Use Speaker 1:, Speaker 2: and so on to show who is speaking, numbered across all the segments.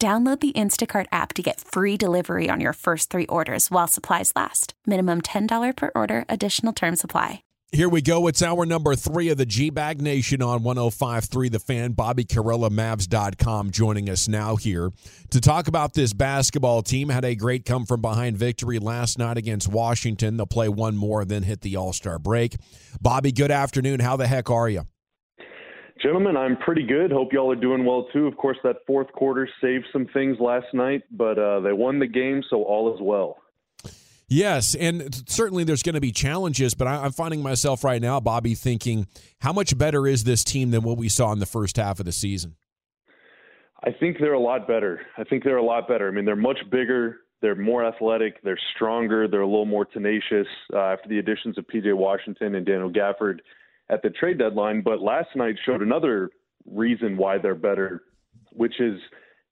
Speaker 1: Download the Instacart app to get free delivery on your first three orders while supplies last. Minimum $10 per order, additional term supply.
Speaker 2: Here we go. It's hour number three of the G Bag Nation on 1053 The Fan. Bobby Karalla, Mavs.com, joining us now here to talk about this basketball team. Had a great come from behind victory last night against Washington. They'll play one more, then hit the All Star break. Bobby, good afternoon. How the heck are you?
Speaker 3: Gentlemen, I'm pretty good. Hope y'all are doing well too. Of course, that fourth quarter saved some things last night, but uh, they won the game, so all is well.
Speaker 2: Yes, and certainly there's going to be challenges, but I, am finding myself right now, Bobby, thinking how much better is this team than what we saw in the first half of the season?
Speaker 3: I think they're a lot better. I think they're a lot better. I mean, they're much bigger, they're more athletic, they're stronger, they're a little more tenacious uh, after the additions of PJ Washington and Daniel Gafford at the trade deadline. But last night showed another reason why they're better, which is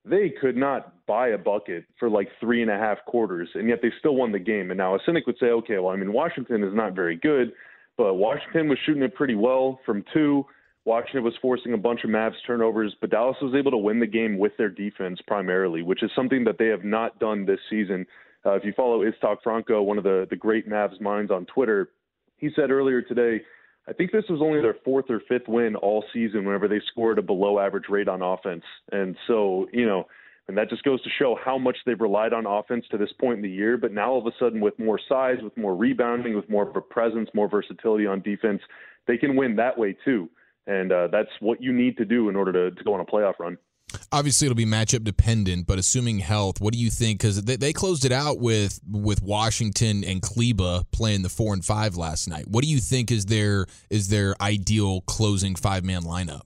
Speaker 3: they could not buy a bucket for like three and a half quarters, and yet they still won the game. And now a cynic would say, okay, well, I mean, Washington is not very good, but Washington was shooting it pretty well from two. Washington was forcing a bunch of Mavs turnovers, but Dallas was able to win the game with their defense primarily, which is something that they have not done this season. Uh, if you follow Iztok Franko, one of the, the great Mavs minds on Twitter, he said earlier today – I think this was only their fourth or fifth win all season whenever they scored a below average rate on offense. And so, you know, and that just goes to show how much they've relied on offense to this point in the year. But now all of a sudden, with more size, with more rebounding, with more of a presence, more versatility on defense, they can win that way too. And uh, that's what you need to do in order to, to go on a playoff run.
Speaker 4: Obviously, it'll be matchup dependent, but assuming health, what do you think? Because they, they closed it out with with Washington and Kleber playing the four and five last night. What do you think is their is their ideal closing five man lineup?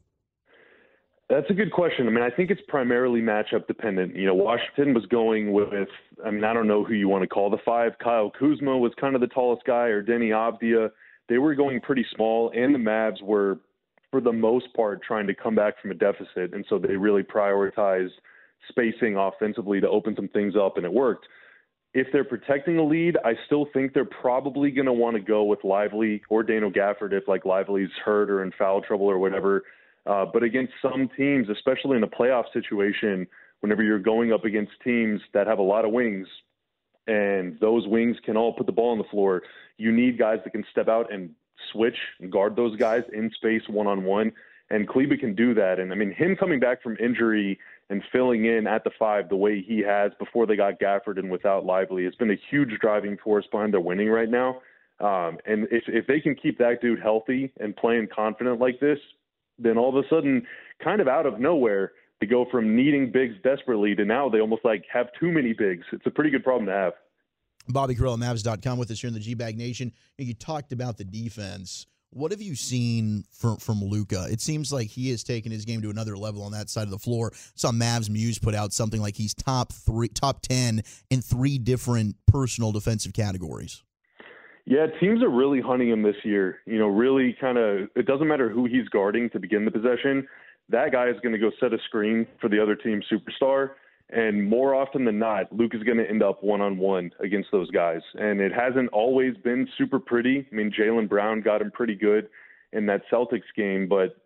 Speaker 3: That's a good question. I mean, I think it's primarily matchup dependent. You know, Washington was going with, I mean, I don't know who you want to call the five. Kyle Kuzma was kind of the tallest guy, or Deni Avdija. They were going pretty small, and the Mavs were for the most part, trying to come back from a deficit. And so they really prioritized spacing offensively to open some things up, and it worked. If they're protecting a lead, I still think they're probably going to want to go with Lively or Daniel Gafford if like Lively's hurt or in foul trouble or whatever. Uh, but against some teams, especially in a playoff situation, whenever you're going up against teams that have a lot of wings, and those wings can all put the ball on the floor, you need guys that can step out and switch and guard those guys in space one on one. And Kleber can do that. And I mean, him coming back from injury and filling in at the five the way he has before they got Gafford and without Lively has been a huge driving force behind their winning right now. Um, and if if they can keep that dude healthy and playing confident like this, then all of a sudden, kind of out of nowhere, they go from needing bigs desperately to now they almost like have too many bigs. It's a pretty good problem to have.
Speaker 5: Bobby Karalla, Mavs.com with us here in the G Bag Nation. You talked about the defense. What have you seen from from Luka? It seems like he has taken his game to another level on that side of the floor. Saw Mavs Muse put out something like he's top three, top ten in three different personal defensive categories.
Speaker 3: Yeah, teams are really hunting him this year. You know, really kind of. It doesn't matter who he's guarding to begin the possession. That guy is going to go set a screen for the other team superstar and more often than not, Luke is going to end up one on one against those guys. And it hasn't always been super pretty. I mean, Jaylen Brown got him pretty good in that Celtics game, but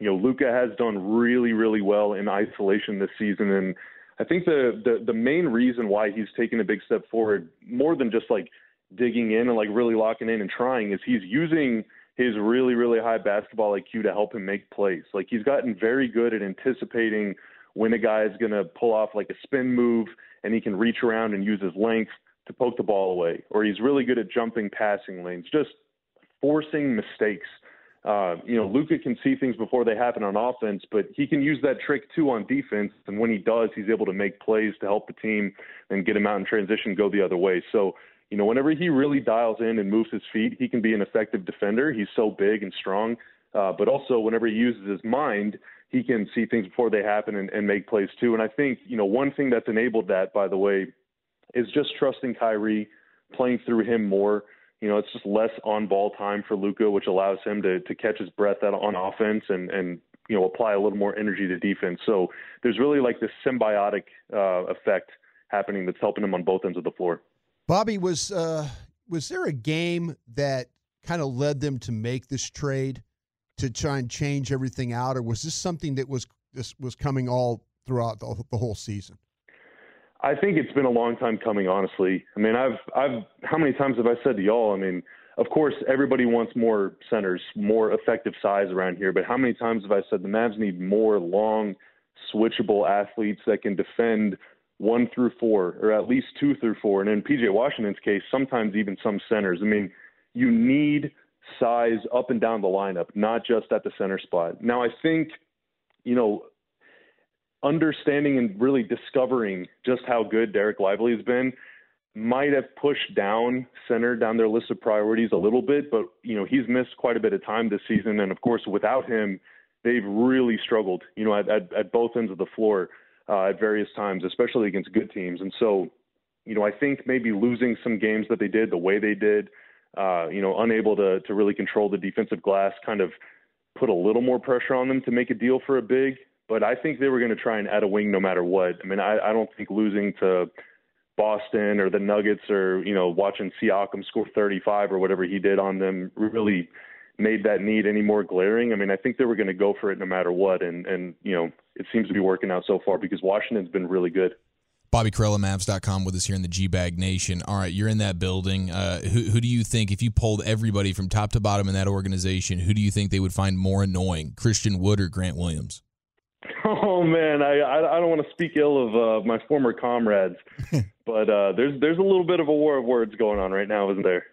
Speaker 3: you know, Luka has done really, really well in isolation this season. And I think the, the the main reason why he's taken a big step forward, more than just like digging in and like really locking in and trying, is he's using his really, really high basketball IQ to help him make plays. Like he's gotten very good at anticipating when a guy is going to pull off like a spin move and he can reach around and use his length to poke the ball away, or he's really good at jumping passing lanes, just forcing mistakes. uh, you know, Luka can see things before they happen on offense, but he can use that trick too on defense. And when he does, he's able to make plays to help the team and get him out in transition, go the other way. So, you know, whenever he really dials in and moves his feet, he can be an effective defender. He's so big and strong. Uh, but also, whenever he uses his mind, he can see things before they happen and, and make plays too. And I think, you know, one thing that's enabled that, by the way, is just trusting Kyrie, playing through him more. You know, it's just less on ball time for Luka, which allows him to to catch his breath out on offense and and you know apply a little more energy to defense. So there's really like this symbiotic uh, effect happening that's helping him on both ends of the floor.
Speaker 6: Bobby was uh, was there a game that kind of led them to make this trade to try and change everything out, or was this something that was this was coming all throughout the, the whole season?
Speaker 3: I think it's been a long time coming, honestly. I mean, I've, I've, how many times have I said to y'all? I mean, of course, everybody wants more centers, more effective size around here. But how many times have I said the Mavs need more long, switchable athletes that can defend one through four, or at least two through four? And in PJ Washington's case, sometimes even some centers. I mean, you need size up and down the lineup, not just at the center spot. Now, I think, you know, understanding and really discovering just how good Dereck Lively has been might have pushed down center down their list of priorities a little bit, but you know he's missed quite a bit of time this season, and of course without him, they've really struggled. You know at at, at both ends of the floor uh, at various times, especially against good teams, and so you know I think maybe losing some games that they did the way they did, uh, you know unable to to really control the defensive glass, kind of put a little more pressure on them to make a deal for a big but I think they were going to try and add a wing no matter what. I mean, I, I don't think losing to Boston or the Nuggets or you know watching Siakam score 35 or whatever he did on them really made that need any more glaring. I mean, I think they were going to go for it no matter what, and and you know it seems to be working out so far because Washington's been really good.
Speaker 4: Bobby Karalla, Mavs.com with us here in the G Bag Nation. All right, you're in that building. Uh, who, who do you think, if you polled everybody from top to bottom in that organization, who do you think they would find more annoying, Christian Wood or Grant Williams?
Speaker 3: Oh man, I I, I don't want to speak ill of uh, my former comrades, but uh, there's there's a little bit of a war of words going on right now, isn't there?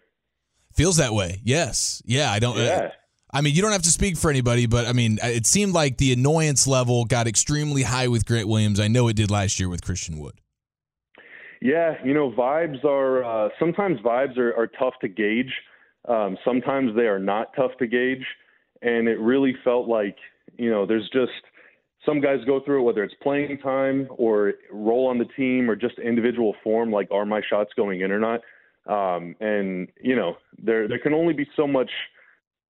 Speaker 4: Feels that way. Yes. Yeah. I don't. Uh, yeah. Uh, I mean, you don't have to speak for anybody, but I mean, it seemed like the annoyance level got extremely high with Grant Williams. I know it did last year with Christian Wood.
Speaker 3: Yeah, you know, vibes are uh, sometimes vibes are, are tough to gauge. Um, sometimes they are not tough to gauge, and it really felt like you know, there's just some guys go through it, whether it's playing time or role on the team or just individual form, like are my shots going in or not. Um, and you know, there there can only be so much,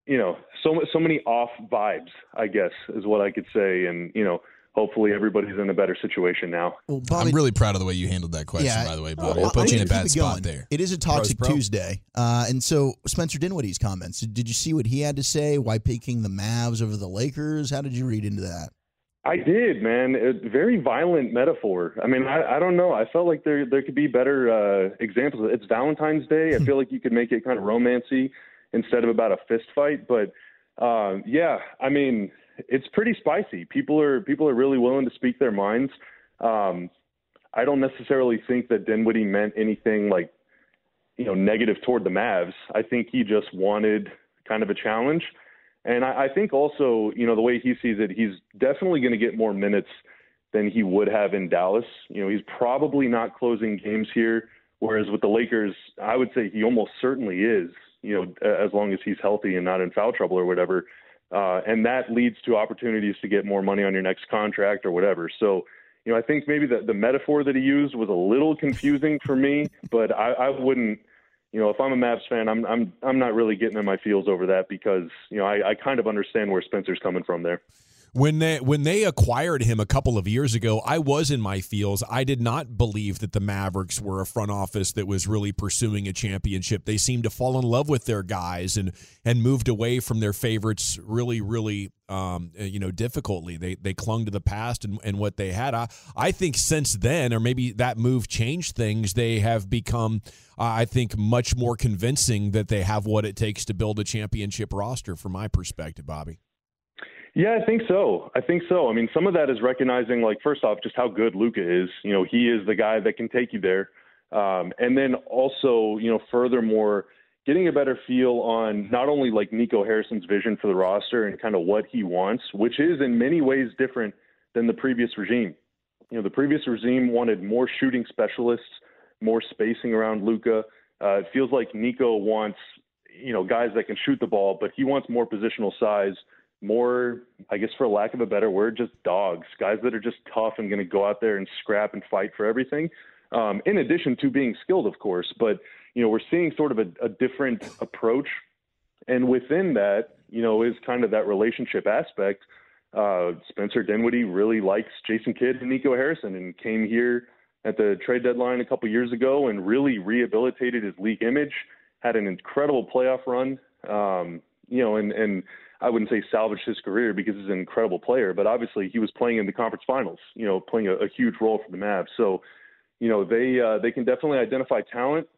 Speaker 3: you know, so so many off vibes, I guess, is what I could say. And you know, hopefully everybody's in a better situation now.
Speaker 4: Well, Bobby, I'm really proud of the way you handled that question, yeah, by the way, Bobby. Well, I put you in a bad spot there.
Speaker 5: It is a toxic Tuesday. Uh, and so Spencer Dinwiddie's comments, did you see what he had to say? Why picking the Mavs over the Lakers? How did you read into that?
Speaker 3: I did, man. A very violent metaphor. I mean, I, I don't know. I felt like there there could be better uh, examples. It's Valentine's Day. I feel like you could make it kind of romancy instead of about a fist fight. But uh, yeah, I mean, it's pretty spicy. People are people are really willing to speak their minds. Um, I don't necessarily think that Dinwiddie meant anything like you know negative toward the Mavs. I think he just wanted kind of a challenge. And I, I think also, you know, the way he sees it, he's definitely going to get more minutes than he would have in Dallas. You know, he's probably not closing games here. Whereas with the Lakers, I would say he almost certainly is, you know, as long as he's healthy and not in foul trouble or whatever. Uh, and that leads to opportunities to get more money on your next contract or whatever. So, you know, I think maybe the, the metaphor that he used was a little confusing for me, but I, I wouldn't – you know, if I'm a Mavs fan, I'm I'm I'm not really getting in my feels over that because you know I, I kind of understand where Spencer's coming from there.
Speaker 2: When they when they acquired him a couple of years ago, I was in my feels. I did not believe that the Mavericks were a front office that was really pursuing a championship. They seemed to fall in love with their guys and and moved away from their favorites really really um, you know difficultly. They they clung to the past and, and what they had. I I think since then, or maybe that move changed things. They have become, I think, much more convincing that they have what it takes to build a championship roster. From my perspective, Bobby.
Speaker 3: Yeah, I think so. I think so. I mean, some of that is recognizing, like, first off, just how good Luka is. You know, he is the guy that can take you there. Um, and then also, you know, furthermore, getting a better feel on not only like Nico Harrison's vision for the roster and kind of what he wants, which is in many ways different than the previous regime. You know, the previous regime wanted more shooting specialists, more spacing around Luka. Uh, it feels like Nico wants, you know, guys that can shoot the ball, but he wants more positional size, more, I guess, for lack of a better word, just dogs, guys that are just tough and going to go out there and scrap and fight for everything. Um, in addition to being skilled, of course, but you know, we're seeing sort of a, a different approach. And within that, you know, is kind of that relationship aspect. Uh, Spencer Dinwiddie really likes Jason Kidd and Nico Harrison and came here at the trade deadline a couple years ago and really rehabilitated his league image, had an incredible playoff run. Um, you know, and, and I wouldn't say salvaged his career because he's an incredible player, but obviously he was playing in the conference finals, you know, playing a, a huge role for the Mavs. So, you know, they, uh, they can definitely identify talent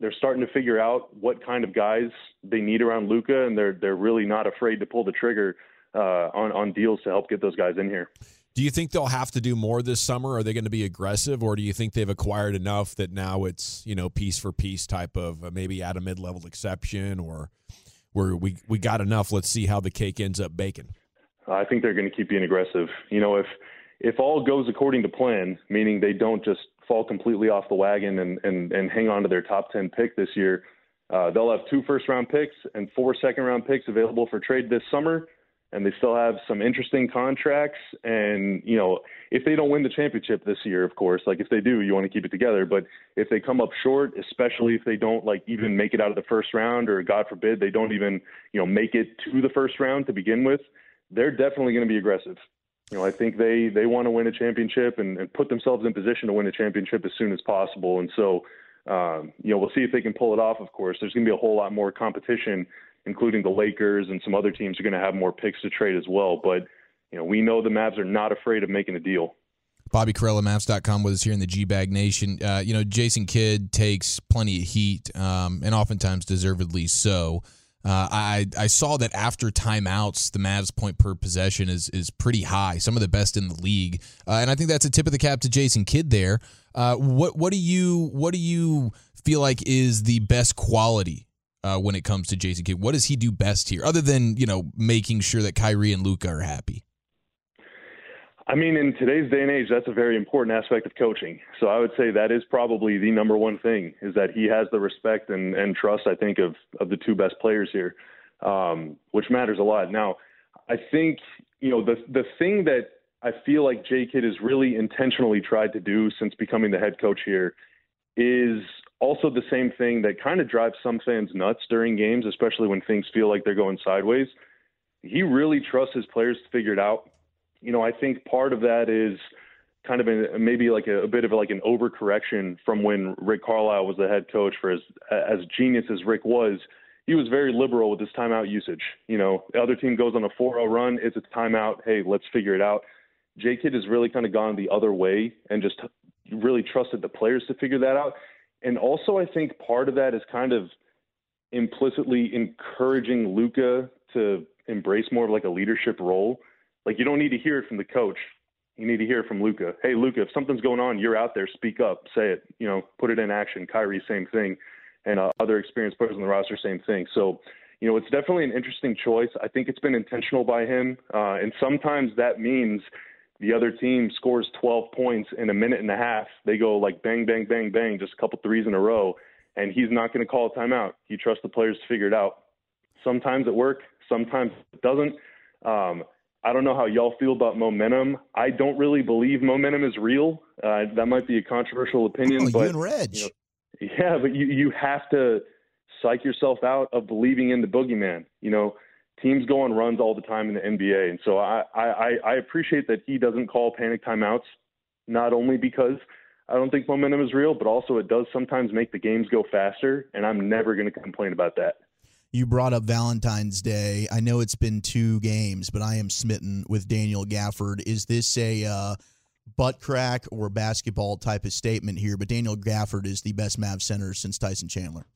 Speaker 3: they're starting to figure out what kind of guys they need around Luka, and they're they're really not afraid to pull the trigger uh, on on deals to help get those guys in here.
Speaker 2: Do you think they'll have to do more this summer? Are they going to be aggressive, or do you think they've acquired enough that now it's you know piece for piece type of uh, maybe at a mid level exception, or where we we got enough? Let's see how the cake ends up baking.
Speaker 3: I think they're going to keep being aggressive. You know, if if all goes according to plan, meaning they don't just fall completely off the wagon and, and, and hang on to their top 10 pick this year, uh, they'll have two first round picks and four second round picks available for trade this summer. And they still have some interesting contracts. And, you know, if they don't win the championship this year, of course, like if they do, you want to keep it together. But if they come up short, especially if they don't like even make it out of the first round, or God forbid, they don't even, you know, make it to the first round to begin with, they're definitely going to be aggressive you know, I think they they want to win a championship and, and put themselves in position to win a championship as soon as possible. And so, um, you know, we'll see if they can pull it off. Of course, there's going to be a whole lot more competition, including the Lakers and some other teams are going to have more picks to trade as well. But you know, we know the Mavs are not afraid of making a deal.
Speaker 4: Bobby Karalla, Mavs.com with us here in the G Bag Nation. Uh, you know, Jason Kidd takes plenty of heat, um, and oftentimes deservedly so. Uh, I I saw that after timeouts, the Mavs' point per possession is is pretty high, some of the best in the league, uh, and I think that's a tip of the cap to Jason Kidd there. Uh, what what do you what do you feel like is the best quality uh, when it comes to Jason Kidd? What does he do best here, other than you know making sure that Kyrie and Luka are happy?
Speaker 3: I mean, in today's day and age, that's a very important aspect of coaching. So I would say that is probably the number one thing is that he has the respect and, and trust, I think, of, of the two best players here, um, which matters a lot. Now, I think, you know, the, the thing that I feel like J Kidd has really intentionally tried to do since becoming the head coach here is also the same thing that kind of drives some fans nuts during games, especially when things feel like they're going sideways. He really trusts his players to figure it out you know, I think part of that is kind of a, maybe like a, a, bit of like an overcorrection from when Rick Carlisle was the head coach. For as as genius as Rick was, he was very liberal with his timeout usage. You know, the other team goes on a 4-0 run, it's a timeout. Hey, let's figure it out. J Kidd has really kind of gone the other way and just really trusted the players to figure that out. And also, I think part of that is kind of implicitly encouraging Luka to embrace more of like a leadership role like you don't need to hear it from the coach. You need to hear it from Luka. Hey, Luka, if something's going on, you're out there. Speak up. Say it. You know, put it in action. Kyrie, same thing, and uh, other experienced players on the roster, same thing. So, you know, it's definitely an interesting choice. I think it's been intentional by him, uh, and sometimes that means the other team scores 12 points in a minute and a half. They go like bang, bang, bang, bang, just a couple threes in a row, and he's not going to call a timeout. He trusts the players to figure it out. Sometimes it works, sometimes it doesn't. Um, I don't know how y'all feel about momentum. I don't really believe momentum is real. Uh, that might be a controversial opinion,
Speaker 5: oh,
Speaker 3: but
Speaker 5: you and Reg.
Speaker 3: You know, yeah, but you you have to psych yourself out of believing in the boogeyman. You know, teams go on runs all the time in the NBA, and so I I, I appreciate that he doesn't call panic timeouts. Not only because I don't think momentum is real, but also it does sometimes make the games go faster, and I'm never going to complain about that.
Speaker 5: You brought up Valentine's Day. I know it's been two games, but I am smitten with Daniel Gafford. Is this a uh, butt crack or basketball type of statement here? But Daniel Gafford is the best Mav center since Tyson Chandler.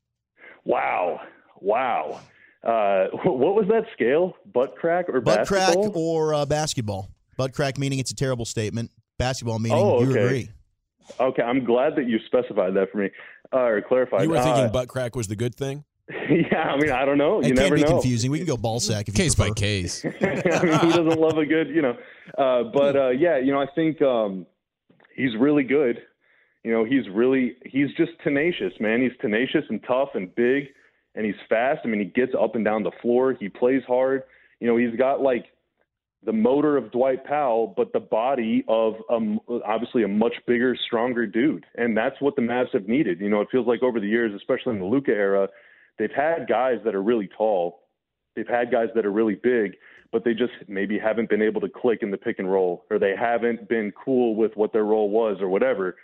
Speaker 3: Wow. Wow. Uh, what was that scale? Butt crack or
Speaker 5: butt
Speaker 3: basketball?
Speaker 5: crack or uh, basketball? Butt crack meaning it's a terrible statement. Basketball meaning
Speaker 3: oh, okay.
Speaker 5: you agree.
Speaker 3: Okay, I'm glad that you specified that for me uh, or clarified.
Speaker 2: You were thinking
Speaker 3: uh,
Speaker 2: butt crack was the good thing.
Speaker 3: yeah, I mean, I don't know. You
Speaker 5: it can
Speaker 3: never
Speaker 5: be
Speaker 3: know.
Speaker 5: confusing. We can go ball sack if
Speaker 4: Case
Speaker 5: you
Speaker 4: by case.
Speaker 3: I mean, who doesn't love a good, you know? Uh, but uh, yeah, you know, I think um, he's really good. You know, he's really he's just tenacious, man. He's tenacious and tough and big, and he's fast. I mean, he gets up and down the floor. He plays hard. You know, he's got like the motor of Dwight Powell, but the body of um, obviously a much bigger, stronger dude, and that's what the Mavs have needed. You know, it feels like over the years, especially in the Luka era, they've had guys that are really tall, they've had guys that are really big, but they just maybe haven't been able to click in the pick and roll, or they haven't been cool with what their role was, or whatever.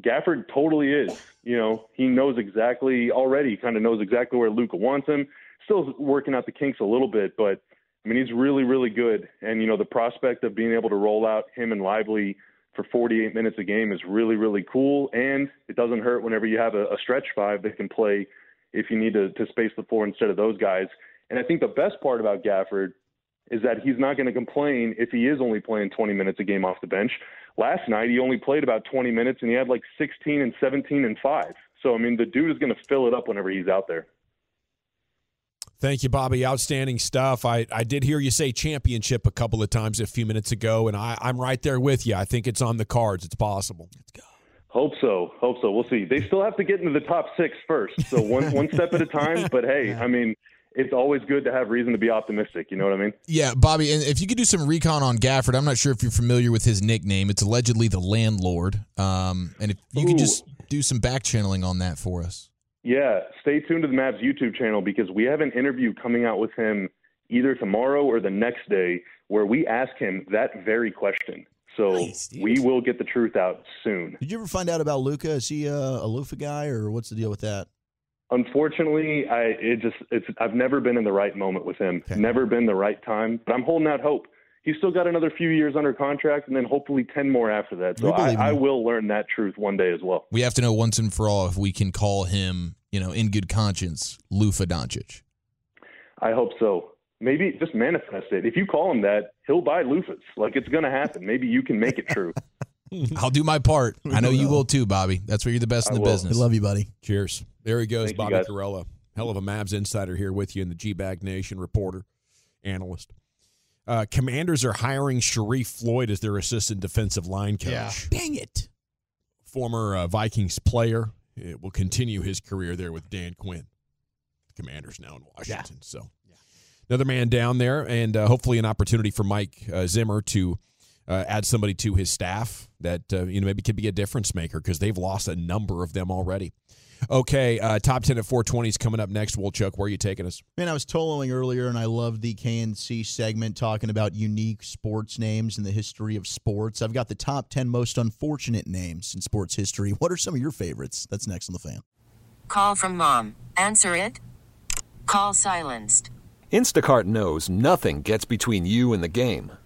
Speaker 3: Gafford totally is. You know, he knows exactly already, kind of knows exactly where Luka wants him. Still working out the kinks a little bit, but I mean, he's really, really good. And, you know, the prospect of being able to roll out him and Lively for 48 minutes a game is really, really cool. And it doesn't hurt whenever you have a, a stretch five that can play if you need to, to space the floor instead of those guys. And I think the best part about Gafford is that he's not going to complain if he is only playing 20 minutes a game off the bench. Last night, he only played about 20 minutes and he had like 16 and 17 and 5. So, I mean, the dude is going to fill it up whenever he's out there.
Speaker 2: Thank you, Bobby. Outstanding stuff. I, I did hear you say championship a couple of times a few minutes ago, and I, I'm right there with you. I think it's on the cards. It's possible. Let's go.
Speaker 3: Hope so. Hope so. We'll see. They still have to get into the top six first. So one one step at a time. But hey, I mean, it's always good to have reason to be optimistic. You know what I mean?
Speaker 4: Yeah, Bobby, and if you could do some recon on Gafford, I'm not sure if you're familiar with his nickname. It's allegedly the landlord. Um, and if you could just do some back channeling on that for us.
Speaker 3: Yeah. Stay tuned to the Mavs YouTube channel because we have an interview coming out with him either tomorrow or the next day where we ask him that very question. So
Speaker 5: Nice,
Speaker 3: we will get the truth out soon.
Speaker 5: Did you ever find out about Luka? Is he a, a Lufa guy, or what's the deal with that?
Speaker 3: Unfortunately, I it just it's I've never been in the right moment with him.
Speaker 5: Okay.
Speaker 3: Never been the right time. But I'm holding out hope. He's still got another few years under contract, and then hopefully ten more after that. So I, I will learn that truth one day as well.
Speaker 4: We have to know once and for all if we can call him, you know, in good conscience, Lufa Doncic.
Speaker 3: I hope so. Maybe just manifest it. If you call him that, he'll buy loofahs. Like it's gonna happen. Maybe you can make it true.
Speaker 4: I'll do my part. I know you will too, Bobby. That's where you're the best in the
Speaker 3: will.
Speaker 5: We
Speaker 4: business.
Speaker 5: love you, buddy.
Speaker 2: Cheers. There he goes,
Speaker 3: Thank
Speaker 2: Bobby
Speaker 3: guys.
Speaker 2: Karalla. Hell of a Mavs insider here with you in the G Bag Nation reporter, analyst. Uh, commanders are hiring Sharrif Floyd as their assistant defensive line coach.
Speaker 6: Yeah.
Speaker 5: Dang it.
Speaker 2: Former uh, Vikings player. It will continue his career there with Dan Quinn. Commanders now in Washington. So another man down there, and uh, hopefully an opportunity for Mike uh, Zimmer to uh, add somebody to his staff that uh, you know maybe could be a difference maker because they've lost a number of them already. Okay, uh, top ten at four twenty is coming up next. Wolchuk, where are you taking us?
Speaker 5: Man, I was toloing earlier, and I love the KNC segment talking about unique sports names in the history of sports. I've got the top 10 most unfortunate names in sports history. What are some of your favorites? That's next on the fan.
Speaker 7: Call from mom. Answer it. Call silenced.
Speaker 8: Instacart knows nothing gets between you and the game.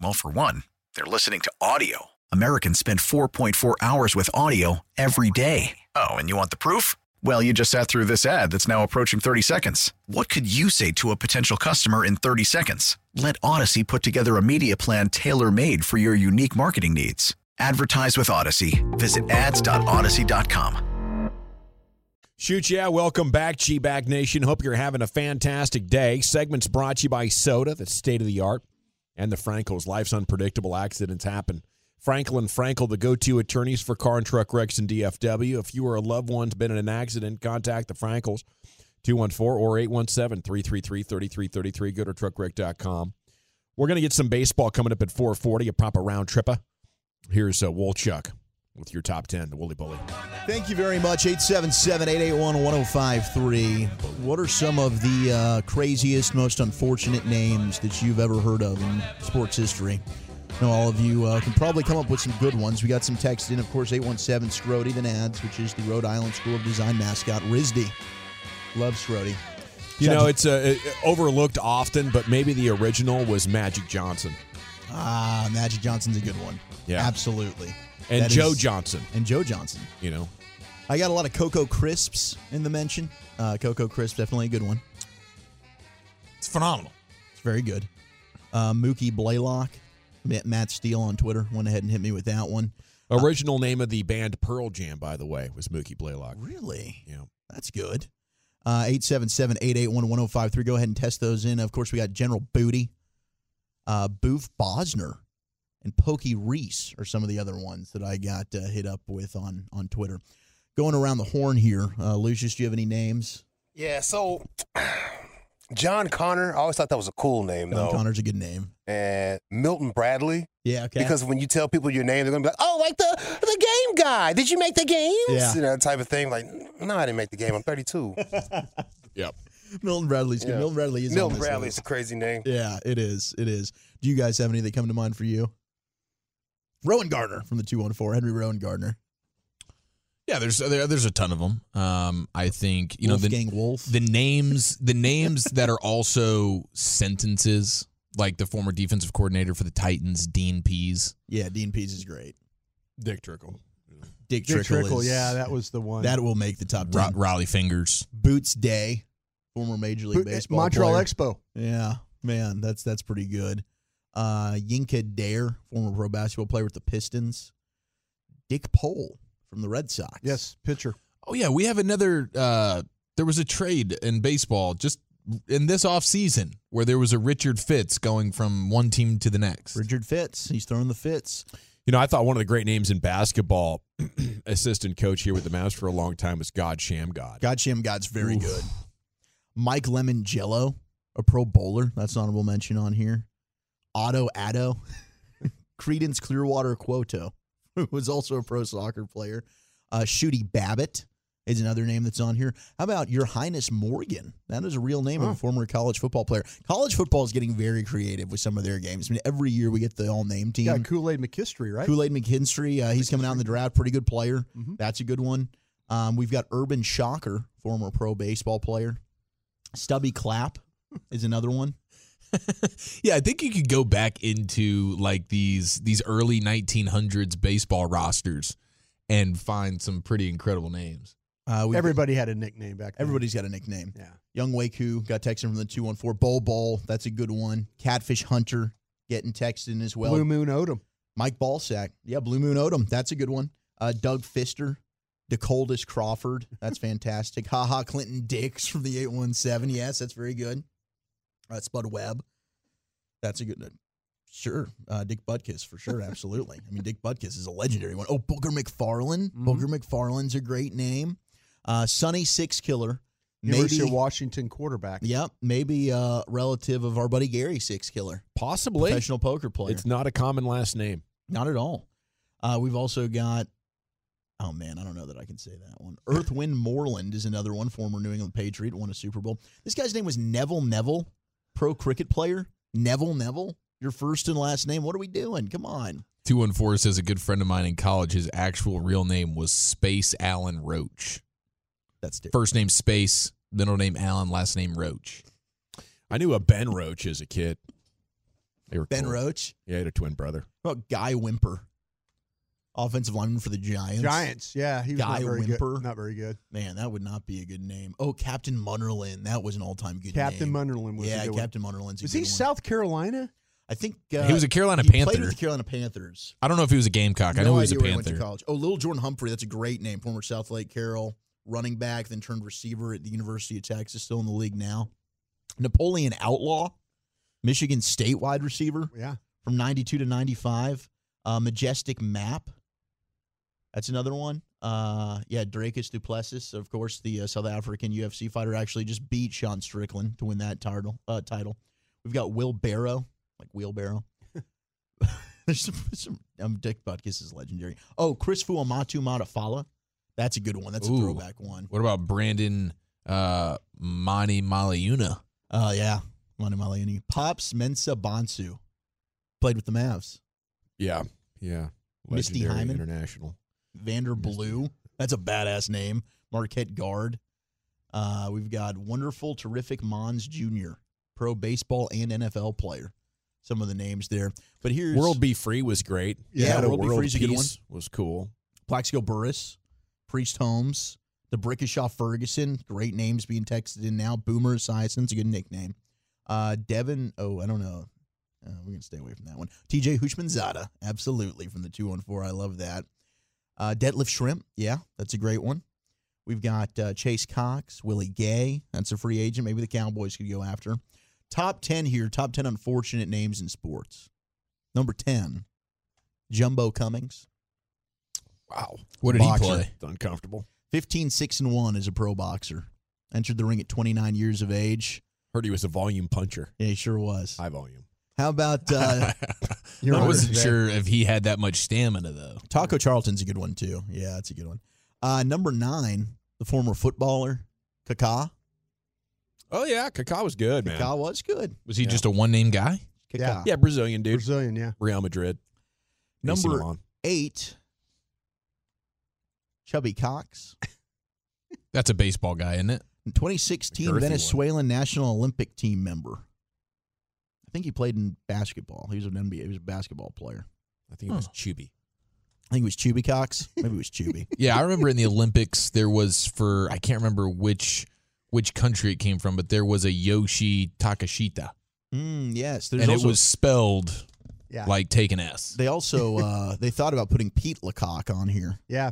Speaker 9: Well, for one, they're listening to audio. Americans spend 4.4 hours with audio every day. Oh, and you want the proof? Well, you just sat through this ad that's now approaching 30 seconds. What could you say to a potential customer in 30 seconds? Let Audacy put together a media plan tailor made for your unique marketing needs. Advertise with Audacy. Visit ads.audacy.com.
Speaker 2: Shoot, yeah. Welcome back, G Bag Nation. Hope you're having a fantastic day. Segments brought to you by Soda, that's state of the art, and the Frankels. Life's unpredictable. Accidents happen. Franklin Frankel, the go to attorneys for car and truck wrecks in DFW. If you or a loved one's been in an accident, contact the Frankels, 214 or 817 333 3333. Go to truckwreck.com. We're going to get some baseball coming up at 440, a proper round tripper. Here's uh, Wolchuk with your top 10, the Woolly Bully.
Speaker 5: Thank you very much. 877 881 1053. What are some of the uh, craziest, most unfortunate names that you've ever heard of in sports history? I know all of you uh, can probably come up with some good ones. We got some text in, of course, 817 Scrotie, the Nads, which is the Rhode Island School of Design mascot, RISD. Love Scrotie.
Speaker 2: You know, it's uh, overlooked often, but maybe the original was Magic Johnson.
Speaker 5: Ah, Magic Johnson's a good one.
Speaker 2: Yeah.
Speaker 5: absolutely.
Speaker 2: And
Speaker 5: That
Speaker 2: Joe
Speaker 5: is-
Speaker 2: Johnson.
Speaker 5: and Joe Johnson.
Speaker 2: You know,
Speaker 5: I got a lot of Coco Crisps in the mention. Uh, Coco Crisp, definitely a good one.
Speaker 10: It's phenomenal.
Speaker 5: It's very good. Uh, Mookie Blaylock, Matt, Matt Steele on Twitter went ahead and hit me with that one.
Speaker 2: original name of the band Pearl Jam, by the way, was Mookie Blaylock.
Speaker 5: Really?
Speaker 2: Yeah.
Speaker 5: That's good. Uh, 877-881-1053. Go ahead and test those in. Of course, we got General Booty, uh, Boof Bonser, and Pokey Reese are some of the other ones that I got uh, hit up with on on Twitter. Going around the horn here, uh, Lucius, do you have any names?
Speaker 10: Yeah, so John Connor, I always thought that was a cool name,
Speaker 5: John
Speaker 10: though.
Speaker 5: Connor's a good name.
Speaker 10: And Milton Bradley.
Speaker 5: Yeah, okay.
Speaker 10: Because when you tell people your name, they're gonna be like, "Oh, like the the game guy. Did you make the games?"
Speaker 5: Yeah.
Speaker 10: you know, that type of thing. Like, no, I didn't make the game. I'm 32.
Speaker 2: Yep.
Speaker 5: Milton Bradley's good.
Speaker 10: Yeah.
Speaker 5: Milton Bradley is
Speaker 10: Milton
Speaker 5: this
Speaker 10: Bradley is a crazy name.
Speaker 5: Yeah, it is. It is. Do you guys have any that come to mind for you? Rowan Gardner from the 214, Henry Rowan Gardner.
Speaker 4: Yeah, there's there, there's a ton of them. Um, I think you know the
Speaker 5: Wolfgang Wolf.
Speaker 4: the names the names that are also sentences, like the former defensive coordinator for the Titans, Dean Pees.
Speaker 5: Yeah, Dean Pees is great.
Speaker 2: Dick Trickle.
Speaker 5: Dick,
Speaker 6: Dick
Speaker 5: Trickle,
Speaker 6: Trickle,
Speaker 5: is,
Speaker 6: yeah, that was the one.
Speaker 5: that will make the top
Speaker 4: Ra-
Speaker 5: 10.
Speaker 4: Rollie Fingers.
Speaker 5: Boots Day, former Major League Baseball
Speaker 6: Montreal
Speaker 5: player.
Speaker 6: Expo.
Speaker 5: Yeah, man, that's that's pretty good. Uh, Yinka Dare, former pro basketball player with the Pistons. Dick Pole from the Red Sox.
Speaker 6: Yes, pitcher.
Speaker 4: Oh yeah, we have another. Uh, there was a trade in baseball just in this off season where there was a Richard Fitts going from one team to the next.
Speaker 5: Richard Fitts. He's throwing the Fitz.
Speaker 2: You know, I thought one of the great names in basketball, assistant coach here with the Mavs for a long time, was God Shammgod. God
Speaker 5: Shammgod's very
Speaker 2: Oof.
Speaker 5: good. Mike Limongello, a pro bowler. That's an honorable mention on here. Otto Addo. Creedence Clearwater Couto, who was also a pro soccer player. Uh, Shooty Babbitt is another name that's on here. How about Your Highness Morgan? That is a real name of a former college football player. College football is getting very creative with some of their games. I mean, every year we get the all name team.
Speaker 6: Yeah, Kool Aid McKinstry, right?
Speaker 5: Kool Aid McKinstry, uh, he's coming out in the draft. Pretty good player.
Speaker 6: Mm-hmm.
Speaker 5: That's a good one. Um, we've got Urban Shocker, former pro baseball player. Stubby Clapp is another one.
Speaker 4: Yeah, I think you could go back into like these these early 1900s baseball rosters and find some pretty incredible names.
Speaker 5: Uh,
Speaker 6: Everybody had a nickname back then.
Speaker 5: everybody's got a nickname.
Speaker 6: Yeah.
Speaker 5: Young Waku got texted from the 214. Bull Ball, that's a good one. Catfish Hunter getting texted as well.
Speaker 6: Blue Moon Odom.
Speaker 5: Mike Ballsack. Yeah, Blue Moon Odom. That's a good one. Uh, Doug Fister. DeColdis Crawford. That's fantastic. Haha Clinton Dix from the 817. Yes, that's very good. Uh, Spud Webb. That's a good uh, Sure. Uh, Dick Butkus for sure. Absolutely. I mean, Dick Butkus is a legendary one. Oh, Booger McFarland. Booger McFarland's a great name. Uh, Sonny Sixkiller.
Speaker 6: University
Speaker 5: Maybe,
Speaker 6: of Washington quarterback.
Speaker 5: yep, maybe a relative of our buddy Gary Sixkiller.
Speaker 2: Possibly.
Speaker 5: Professional poker player.
Speaker 2: It's not a common last name.
Speaker 5: Not at all. Uh, we've also got, oh man, I don't know that I can say that one. Earthwind Moreland is another one, former New England Patriot, won a Super Bowl. This guy's name was Neville Neville, pro cricket player. Neville Neville, your first and last name. What are we doing? Come on.
Speaker 4: 214 says a good friend of mine in college, his actual real name was Space Allen Roach.
Speaker 5: That's different.
Speaker 4: First name Space, middle name Allen, last name Roach.
Speaker 2: I knew a Ben Roach as a kid. They were
Speaker 5: Ben
Speaker 2: cool.
Speaker 5: Roach.
Speaker 2: Yeah, he had a twin brother.
Speaker 5: How about Guy Whimper, offensive lineman for the Giants.
Speaker 6: Giants. Yeah, he was
Speaker 5: Guy
Speaker 6: not very
Speaker 5: Whimper.
Speaker 6: good. Not very good.
Speaker 5: Man, that would not be a good name. Oh, Captain Munnerlin. That was an all-time good name.
Speaker 6: Captain
Speaker 5: name.
Speaker 6: Munnerlin was a
Speaker 5: yeah,
Speaker 6: good one.
Speaker 5: Captain Munnerlin's a
Speaker 6: Was he
Speaker 5: one.
Speaker 6: South Carolina?
Speaker 5: I think uh,
Speaker 4: He was a Carolina
Speaker 5: he Played
Speaker 4: Panther.
Speaker 5: with the Carolina Panthers.
Speaker 4: I don't know if he was a Gamecock. I know he was a
Speaker 5: idea where he went to
Speaker 4: Panther.
Speaker 5: college. Oh, Little Jordan Humphrey. That's a great name. Former Southlake Carroll running back, then turned receiver at the University of Texas. Still in the league now. Napoleon Outlaw, Michigan State wide receiver
Speaker 6: Yeah.
Speaker 5: from '92 to '95. Uh, Majestic Map. That's another one. Uh, yeah, Dricus Du Plessis, of course, the uh, South African UFC fighter, actually just beat Sean Strickland to win that title. Uh, title. We've got Will Barrow, like wheelbarrow. There's some, some um, Dick Butkus is legendary. Oh, Chris Fuamatu Matafala. That's a good one. That's a throwback one.
Speaker 4: What about Brandon uh, Manumaleuna?
Speaker 5: Oh, yeah. Manumaleuna. Pops Mensah-Bonsu. Played with the Mavs.
Speaker 2: Yeah, yeah.
Speaker 5: Misty Hyman?
Speaker 2: International.
Speaker 5: Vander Blue. That's a badass name. Marquette guard. Uh, we've got wonderful, terrific Monds Jr., pro baseball and NFL player. Some of the names there. But here's
Speaker 2: World Be Free was great.
Speaker 5: Yeah,
Speaker 2: Had a
Speaker 5: World Be
Speaker 2: World
Speaker 5: Free's a good one.
Speaker 2: Was cool.
Speaker 5: Plaxico Burress, Priest Holmes, the Brickashaw Ferguson. Great names being texted in now. Boomer Esiason's a good nickname. Uh, Devin, oh, I don't know. Uh, we're going to stay away from that one. TJ Houshmandzadeh, absolutely, from the 214. I love that. Uh, Deadlift Shrimp, yeah, that's a great one. We've got uh, Chase Cox, Willie Gay. That's a free agent. Maybe the Cowboys could go after. Top 10 here, top 10 unfortunate names in sports. Number 10, Jumbo Cummings.
Speaker 2: Wow.
Speaker 4: What did he
Speaker 5: Boxer.
Speaker 4: play?
Speaker 2: It's uncomfortable.
Speaker 5: 15 6 and 1 as a pro boxer. Entered the ring at 29 years of age.
Speaker 2: Heard he was a volume puncher.
Speaker 5: Yeah, he sure was.
Speaker 2: High volume.
Speaker 5: How about uh,
Speaker 4: I wasn't sure if he had that much stamina though.
Speaker 5: Taco Charlton's a good one too. Yeah, that's a good one. Uh, number nine, the former footballer, Kaká.
Speaker 2: Oh yeah, Kaká was good, man.
Speaker 5: Kaká was good.
Speaker 4: Was he just a one name guy?
Speaker 5: Kaká.
Speaker 2: Yeah, Brazilian dude.
Speaker 6: Brazilian, yeah.
Speaker 2: Real Madrid.
Speaker 5: Number
Speaker 2: Milan.
Speaker 5: eight, Chubby Cox.
Speaker 4: That's a baseball guy, isn't it?
Speaker 5: 2016
Speaker 2: Girthy one.
Speaker 5: Venezuelan national Olympic team member. I think he played in basketball. He was an NBA. He was a basketball player.
Speaker 2: I think it was Chubby.
Speaker 5: I think it was Chubby Cox. Maybe it was Chubby.
Speaker 4: Yeah, I remember in the Olympics there was for I can't remember which which country it came from, but there was a Yoshi Takashita,
Speaker 5: Mm, yes, there's
Speaker 4: and
Speaker 5: also,
Speaker 4: it was spelled
Speaker 6: Yeah.
Speaker 4: like take an S.
Speaker 5: They also uh, they thought about putting Pete LaCock on here.
Speaker 6: Yeah.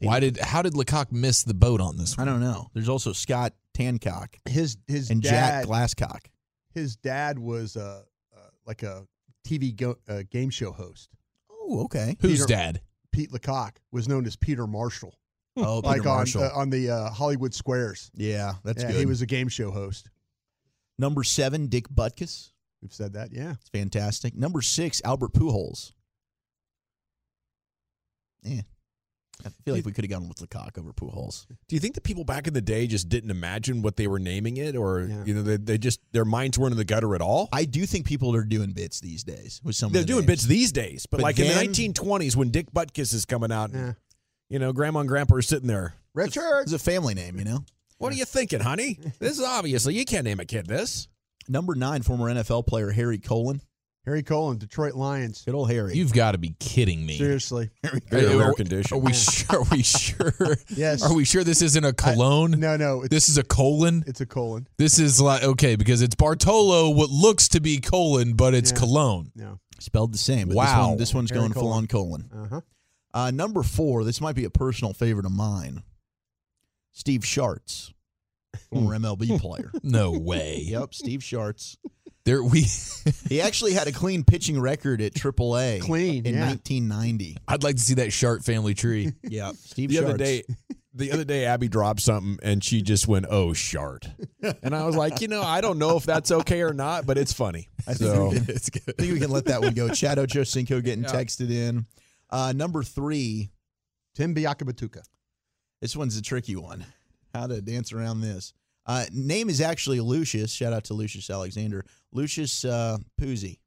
Speaker 4: Why did how did LaCock miss the boat on this
Speaker 5: I
Speaker 4: one?
Speaker 5: don't know. There's also Scott Tancock
Speaker 6: His his
Speaker 5: and
Speaker 6: dad
Speaker 5: Jack Glasscock.
Speaker 6: His dad was uh, uh like a TV go, uh, game show host.
Speaker 5: Oh, okay.
Speaker 4: Who's
Speaker 6: Peter-
Speaker 4: dad?
Speaker 6: Pete LaCock was known as Peter Marshall,
Speaker 5: Oh, Peter
Speaker 6: like on
Speaker 5: Marshall.
Speaker 6: uh, on the uh, Hollywood Squares.
Speaker 5: yeah, that's
Speaker 6: yeah,
Speaker 5: good.
Speaker 6: he was a game show host.
Speaker 5: Number seven, Dick Butkus.
Speaker 6: We've said that. Yeah.
Speaker 5: It's fantastic. Number six, Albert Pujols. Yeah. I feel like we could have gone with LaCock over Pujols.
Speaker 2: Do you think the people back in the day just didn't imagine what they were naming it, or
Speaker 6: Yeah.
Speaker 2: you know, they, they just their minds weren't in the gutter at all?
Speaker 5: I do think people are doing bits these days with some.
Speaker 2: They're
Speaker 5: of the
Speaker 2: doing
Speaker 5: names.
Speaker 2: bits these days, but,
Speaker 5: But
Speaker 2: like
Speaker 5: then-
Speaker 2: in the 1920s when Dick Butkus is coming out,
Speaker 6: Yeah.
Speaker 2: you know, Grandma and Grandpa are sitting there.
Speaker 6: Richard.
Speaker 5: It's a family name, you know.
Speaker 2: What are you thinking, honey? This is obviously you can't name a kid this.
Speaker 5: Number nine, former NFL player Harry Colon.
Speaker 6: Harry Colon, Detroit Lions.
Speaker 5: Good old Harry.
Speaker 4: You've got to be kidding me.
Speaker 6: Seriously.
Speaker 2: Very
Speaker 4: Are-
Speaker 2: rare
Speaker 4: are-
Speaker 2: condition.
Speaker 4: Are we sure? Are we sure?
Speaker 6: Yes.
Speaker 4: Are we sure this isn't a cologne?
Speaker 6: No, no.
Speaker 4: This is a colon.
Speaker 6: it's a colon.
Speaker 4: This is like okay because it's Bartolo, what looks to be colon, but it's
Speaker 6: Yeah.
Speaker 4: cologne.
Speaker 6: No.
Speaker 5: Spelled the same. But
Speaker 4: Wow.
Speaker 5: This, one, this one's
Speaker 6: Harry
Speaker 5: going
Speaker 6: Colon.
Speaker 5: full on colon.
Speaker 6: Uh huh.
Speaker 5: Uh, number four, this might be a personal favorite of mine. Steve Sharts, former MLB player.
Speaker 4: No way.
Speaker 5: Yep, Steve Sharts.
Speaker 4: There we.
Speaker 5: He actually had a clean pitching record at AAA.
Speaker 6: Clean,
Speaker 5: in
Speaker 6: yeah.
Speaker 5: 1990.
Speaker 4: I'd like to see that Shart family tree.
Speaker 5: Yeah, Steve
Speaker 2: The
Speaker 5: Sharts.
Speaker 2: other day, the other day, Abby dropped something and she just went, "Oh, shart," and I was like, you know, I don't know if that's okay or not, but it's funny.
Speaker 5: I think,
Speaker 2: So
Speaker 5: we can, I think we can let that one go. Chad Ochocinco getting texted in. Uh, number three,
Speaker 6: Tim Biakabatuka.
Speaker 5: this one's a tricky one. How to dance around this. Uh, name is actually Lucius. Shout out to Lucius Alexander. Lucius uh, Puzzi.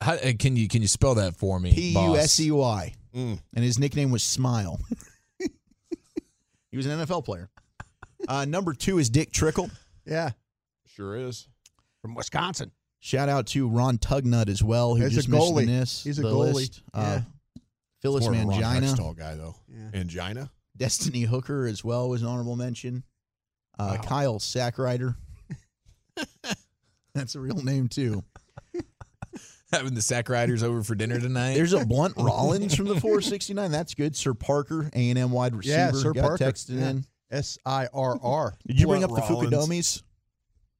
Speaker 4: How, uh, can you can you spell that for me?
Speaker 5: P U S E Y.
Speaker 2: Mm.
Speaker 5: And his nickname was Smile. he was an NFL player. Uh, number two is Dick Trickle.
Speaker 6: Yeah.
Speaker 2: sure is.
Speaker 6: From Wisconsin.
Speaker 5: Shout out to Ron Tugnut as well, who
Speaker 6: He's a
Speaker 5: just missed
Speaker 6: goalie.
Speaker 5: the miss.
Speaker 6: He's a
Speaker 5: the
Speaker 6: goalie.
Speaker 5: list.
Speaker 6: Yeah.
Speaker 5: Uh, Phyllis
Speaker 2: More of a Ron
Speaker 5: Mangina,
Speaker 2: Hextall guy though.
Speaker 6: Yeah.
Speaker 2: Angina.
Speaker 5: Destiny Hooker as well was an honorable mention. Uh,
Speaker 2: Wow.
Speaker 5: Kyle Sackrider. That's a real name too.
Speaker 4: Having the sack riders over for dinner tonight.
Speaker 5: There's a Blunt Rollins from the 469. That's good. Sir Parker, A and M wide receiver,
Speaker 6: Yeah, Sir
Speaker 5: got
Speaker 6: Parker.
Speaker 5: texted
Speaker 6: Yeah.
Speaker 5: in.
Speaker 6: S I R R.
Speaker 5: Did you bring up
Speaker 6: Blunt
Speaker 5: the
Speaker 6: Rollins.
Speaker 5: Fukudomis?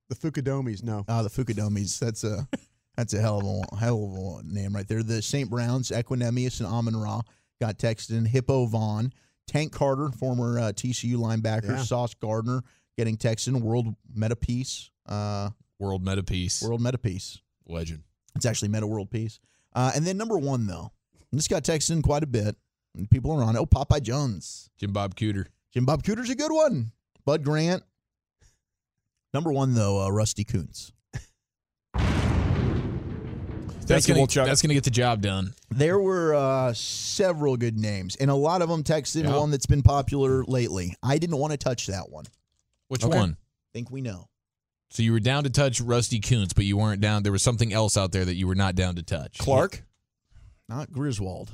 Speaker 6: The Fukudomis, no.
Speaker 5: Ah, the Fukudomis. That's a that's a hell of a hell of a name right there. The St. Browns, Equanimeous and Amon Ra got texted in. Hippo Vaughn, Tank Carter, former uh, TCU linebacker,
Speaker 6: Yeah.
Speaker 5: Sauce Gardner getting Texan. World Meta Peace, uh,
Speaker 4: World Meta Peace.
Speaker 5: World Meta Peace.
Speaker 4: Legend.
Speaker 5: It's actually Meta World Peace. Uh, and then number one though, this got texted in quite a bit. And people are on. it. Oh, Popeye Jones.
Speaker 4: Jim Bob Cooter.
Speaker 5: Jim Bob Cooter's a good one. Bud Grant. Number one though, uh, Rusty Kuntz.
Speaker 4: That's
Speaker 2: you,
Speaker 4: gonna
Speaker 2: Wolchuk.
Speaker 4: that's gonna get the job done.
Speaker 5: There were uh, several good names, and a lot of them texted
Speaker 2: Yeah.
Speaker 5: one that's been popular lately. I didn't want to touch that one.
Speaker 4: Which
Speaker 2: Okay.
Speaker 4: one?
Speaker 5: Think we know.
Speaker 4: So you were down to touch Rusty Kuntz, but you weren't down. There was something else out there that you were not down to touch.
Speaker 2: Clark,
Speaker 5: Not Griswold.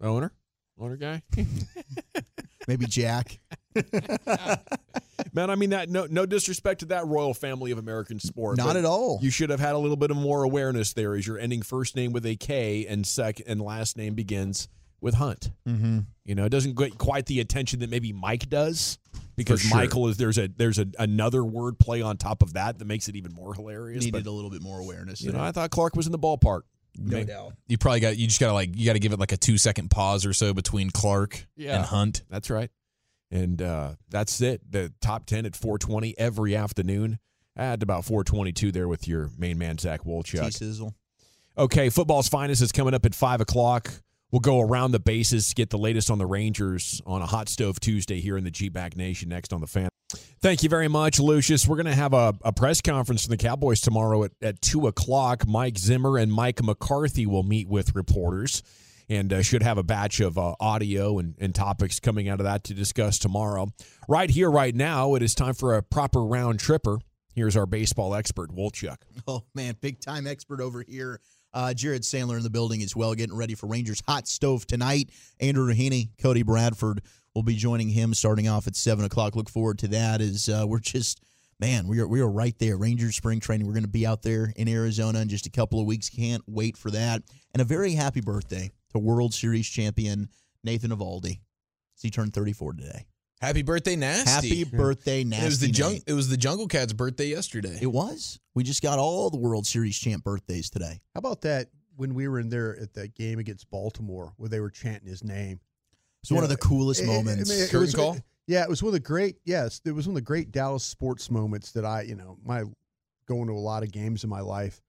Speaker 2: owner, owner guy.
Speaker 5: Maybe Jack.
Speaker 2: Man, I mean that. No, no disrespect to that royal family of American sport.
Speaker 5: Not at all.
Speaker 2: You should have had a little bit of more awareness there, as your ending first name with a K and sec and last name begins with Hunt.
Speaker 5: Mm-hmm.
Speaker 2: You know, it doesn't get quite the attention that maybe Mike does because
Speaker 4: sure.
Speaker 2: Michael is there's a there's a, another word play on top of that that makes it even more hilarious.
Speaker 5: Needed
Speaker 2: but
Speaker 5: a little bit more awareness.
Speaker 2: you know. I thought Clark was in the ballpark.
Speaker 5: No
Speaker 2: May-
Speaker 5: doubt.
Speaker 4: You probably got. You just gotta like. You gotta give it like a two second pause or so between Clark
Speaker 2: Yeah.
Speaker 4: and Hunt.
Speaker 2: That's right. And uh, that's it. The top 10 at 420 every afternoon. At about 422 there with your main man, Zach
Speaker 5: T
Speaker 2: Wolchuk.
Speaker 5: Sizzle.
Speaker 2: Okay, football's finest is coming up at 5 o'clock. We'll go around the bases, get the latest on the Rangers on a Hot Stove Tuesday here in the G Bag Nation next on the fan. Thank you very much, Lucius. We're going to have a, a press conference from the Cowboys tomorrow at, at 2 o'clock. Mike Zimmer and Mike McCarthy will meet with reporters and uh, should have a batch of uh, audio and, and topics coming out of that to discuss tomorrow. Right here, right now, it is time for a proper round tripper. Here's our baseball expert, Wolchuk.
Speaker 5: Oh man, big time expert over here. Uh, Jared Sandler in the building as well, getting ready for Rangers hot stove tonight. Andrew Heaney, Cody Bradford will be joining him starting off at seven o'clock. Look forward to that. As uh, we're just man, we are we are right there. Rangers spring training. We're going to be out there in Arizona in just a couple of weeks. Can't wait for that. And a very happy birthday to World Series champion Nathan Eovaldi. He turned 34 today.
Speaker 4: Happy birthday, Nasty.
Speaker 5: Happy birthday, nasty.
Speaker 4: It was the jung- It was the Jungle Cat's birthday yesterday.
Speaker 5: It was. We just got all the World Series champ birthdays today.
Speaker 6: How about that when we were in there at that game against Baltimore where they were chanting his name?
Speaker 5: It's one of the coolest
Speaker 6: It- it- I
Speaker 5: moments.
Speaker 6: mean, it
Speaker 4: Curtain
Speaker 6: was-
Speaker 4: call?
Speaker 6: Yeah, it was one of the great. Yes, it was one of the great Dallas sports moments that I, you know, my going to a lot of games in my life.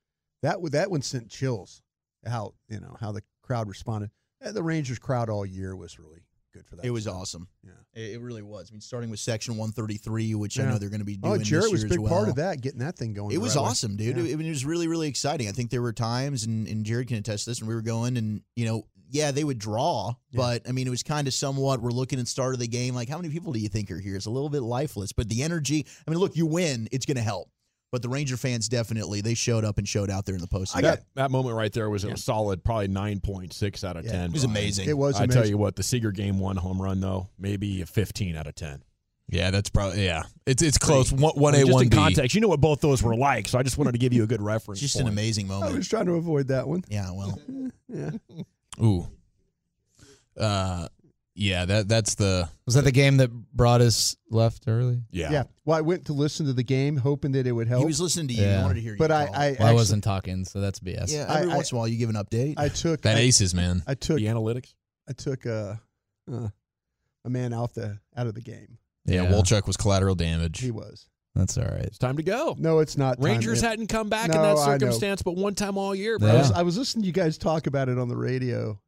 Speaker 6: That that one sent chills. How you know how the crowd responded. The Rangers crowd all year was really good for that.
Speaker 5: It was
Speaker 6: stuff.
Speaker 5: awesome.
Speaker 6: Yeah.
Speaker 5: It, it really was. I mean, starting with section 133, which I know they're going to be oh, doing
Speaker 6: Oh, Jared
Speaker 5: this
Speaker 6: was a big
Speaker 5: well.
Speaker 6: part of that, getting that thing going.
Speaker 5: It was
Speaker 6: the right way.
Speaker 5: awesome, dude.
Speaker 6: Yeah.
Speaker 5: It, it was really, really exciting. I think there were times, and, and Jared can attest to this, and we were going, and you know, yeah, they would draw,
Speaker 6: Yeah.
Speaker 5: but I mean, it was kind of somewhat. We're looking at start of the game, like how many people do you think are here? It's a little bit lifeless, but the energy. I mean, look, you win, it's going to help. But the Ranger fans definitely they showed up and showed out there in the postseason.
Speaker 2: that, that moment right there was a solid, probably 9.6 out of
Speaker 6: Yeah.
Speaker 2: 10.
Speaker 5: It was amazing.
Speaker 6: It was.
Speaker 2: I
Speaker 6: Amazing.
Speaker 2: tell you what, the Seager game one home run though, maybe a 15 out of 10.
Speaker 4: Yeah, that's probably yeah. It's it's close. One one
Speaker 2: I
Speaker 4: A
Speaker 2: mean, just
Speaker 4: one
Speaker 2: in
Speaker 4: B.
Speaker 2: context, you know what both those were like, so I just wanted to give you a good reference.
Speaker 5: It's just an amazing moment.
Speaker 6: I was trying to avoid that one.
Speaker 5: Yeah, well,
Speaker 6: Yeah.
Speaker 4: Ooh. Uh, yeah. That that's the
Speaker 11: Was that the game that Broadus left early?
Speaker 2: Yeah.
Speaker 6: Yeah. Well, I went to listen to the game, hoping that it would help.
Speaker 5: he was listening to you.
Speaker 11: Yeah.
Speaker 5: He wanted to hear you.
Speaker 6: but I,
Speaker 5: call.
Speaker 6: I,
Speaker 11: Well, I wasn't talking, so that's BS.
Speaker 5: yeah, every
Speaker 6: I-
Speaker 5: once in a while you give an update.
Speaker 6: I took
Speaker 4: that
Speaker 6: I,
Speaker 4: aces man.
Speaker 6: I took
Speaker 2: The analytics.
Speaker 6: I took a uh, a man out the out of the game.
Speaker 4: Yeah,
Speaker 11: Yeah.
Speaker 4: Wolchuk was collateral damage.
Speaker 6: He was.
Speaker 11: That's all right.
Speaker 2: It's time to go.
Speaker 6: No, it's not.
Speaker 2: Rangers
Speaker 6: It-
Speaker 2: hadn't come back in that circumstance, but one time all year, bro.
Speaker 6: I was, I was listening to you guys talk about it on the radio,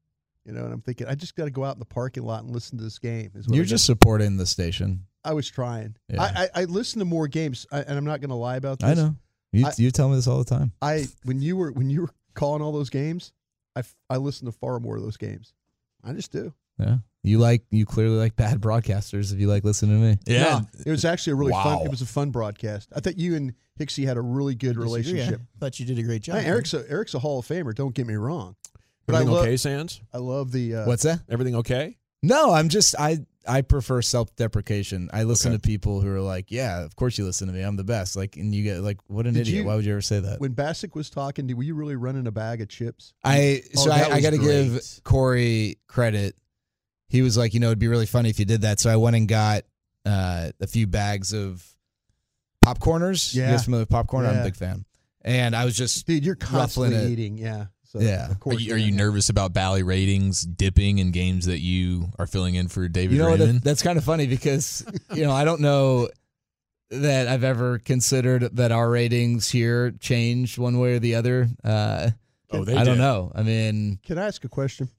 Speaker 6: you know, and I'm thinking I just got to go out in the parking lot and listen to this game. Is what
Speaker 11: You're
Speaker 6: I
Speaker 11: just supporting the station.
Speaker 6: I was trying.
Speaker 11: Yeah.
Speaker 6: I, I I listen to more games, I, and I'm not going to lie about this.
Speaker 11: I know. You
Speaker 6: I-
Speaker 11: you tell me this all the time.
Speaker 6: I when you were when you were calling all those games, I I listen to far more of those games. I just do.
Speaker 11: Yeah. You like you clearly like bad broadcasters if you like listening to me.
Speaker 4: Yeah.
Speaker 6: No, it was actually a really
Speaker 2: Wow.
Speaker 6: fun. It was a fun broadcast. I thought you and Hixie had a really good relationship.
Speaker 5: I thought you did a great job.
Speaker 6: Hey, Eric's a, Eric's a Hall of Famer. Don't get me wrong, but
Speaker 2: Everything
Speaker 6: I love
Speaker 2: okay, Sands?
Speaker 6: I love the uh,
Speaker 11: What's that?
Speaker 2: Everything okay?
Speaker 11: No, I'm just I I prefer self-deprecation. I listen
Speaker 2: Okay.
Speaker 11: to people who are like, "Yeah, of course you listen to me. I'm the best." Like, and you get like, "What an
Speaker 6: Did
Speaker 11: idiot!
Speaker 6: you-
Speaker 11: Why would you ever say that?"
Speaker 6: when Bassick was talking. Did, were you really running a bag of chips?
Speaker 11: I
Speaker 5: Oh,
Speaker 11: so I, I got to give. Corey credit. He was like, you know, it'd be really funny if you did that. So I went and got uh, a few bags of popcorners.
Speaker 6: Yeah.
Speaker 11: You guys familiar with popcorn? I'm a big fan. And I was just
Speaker 6: Dude, you're
Speaker 11: ruffling
Speaker 6: constantly
Speaker 11: it.
Speaker 6: eating. Yeah. So
Speaker 11: Yeah.
Speaker 6: Of
Speaker 4: Are you, are you nervous about Bally ratings dipping in games that you are filling in for David
Speaker 11: You know what?
Speaker 4: Raymond?
Speaker 11: That, that's kind of funny because you know I don't know that I've ever considered that our ratings here change one way or the other. Uh,
Speaker 2: Oh, they
Speaker 11: I don't know. I mean,
Speaker 6: Can I ask a question?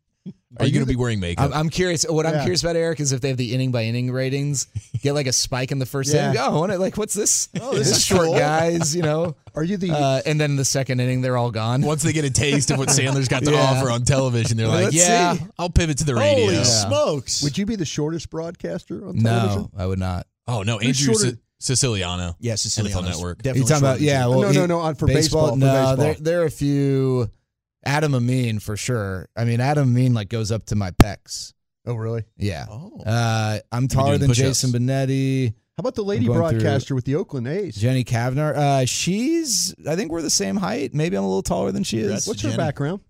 Speaker 4: Are you going to be wearing makeup?
Speaker 11: I'm, I'm curious. What I'm curious about Eric is if they have the inning by inning ratings, get like a spike in the first
Speaker 6: Yeah.
Speaker 11: inning. Go, I wanna- like what's this?
Speaker 5: Oh, this is
Speaker 11: short
Speaker 5: cool.
Speaker 11: guys, you know.
Speaker 6: Are you the
Speaker 11: Uh, and then the second inning, they're all gone.
Speaker 4: Once they get a taste of what Sandler's got to
Speaker 11: Yeah.
Speaker 4: offer on television, they're
Speaker 11: Well,
Speaker 4: like,
Speaker 11: let's
Speaker 4: "Yeah,
Speaker 11: see.
Speaker 4: I'll pivot to the radio."
Speaker 5: Holy
Speaker 11: Yeah.
Speaker 5: smokes!
Speaker 6: would you be the shortest broadcaster on television?
Speaker 11: No, I would not.
Speaker 4: Oh no, Andrew
Speaker 6: shorter-
Speaker 4: Si- Siciliano.
Speaker 5: yeah,
Speaker 4: NFL Network.
Speaker 5: Definitely
Speaker 11: you talking about yeah? Well,
Speaker 6: no,
Speaker 11: he-
Speaker 6: no, no. On for baseball. for
Speaker 11: no,
Speaker 6: baseball.
Speaker 11: there there are a few. Adam Amin for sure. I mean, Adam Amin like goes up to my pecs.
Speaker 6: oh, really?
Speaker 11: Yeah.
Speaker 5: Oh.
Speaker 11: Uh, I'm taller than
Speaker 4: push-ups.
Speaker 11: Jason Benetti.
Speaker 6: How about the lady
Speaker 11: I'm going through-
Speaker 6: broadcaster with the Oakland A's?
Speaker 11: Jenny Cavnar. Uh, she's. I think we're the same height. Maybe I'm a little taller than she is.
Speaker 6: What's her
Speaker 5: Jenny.
Speaker 6: background?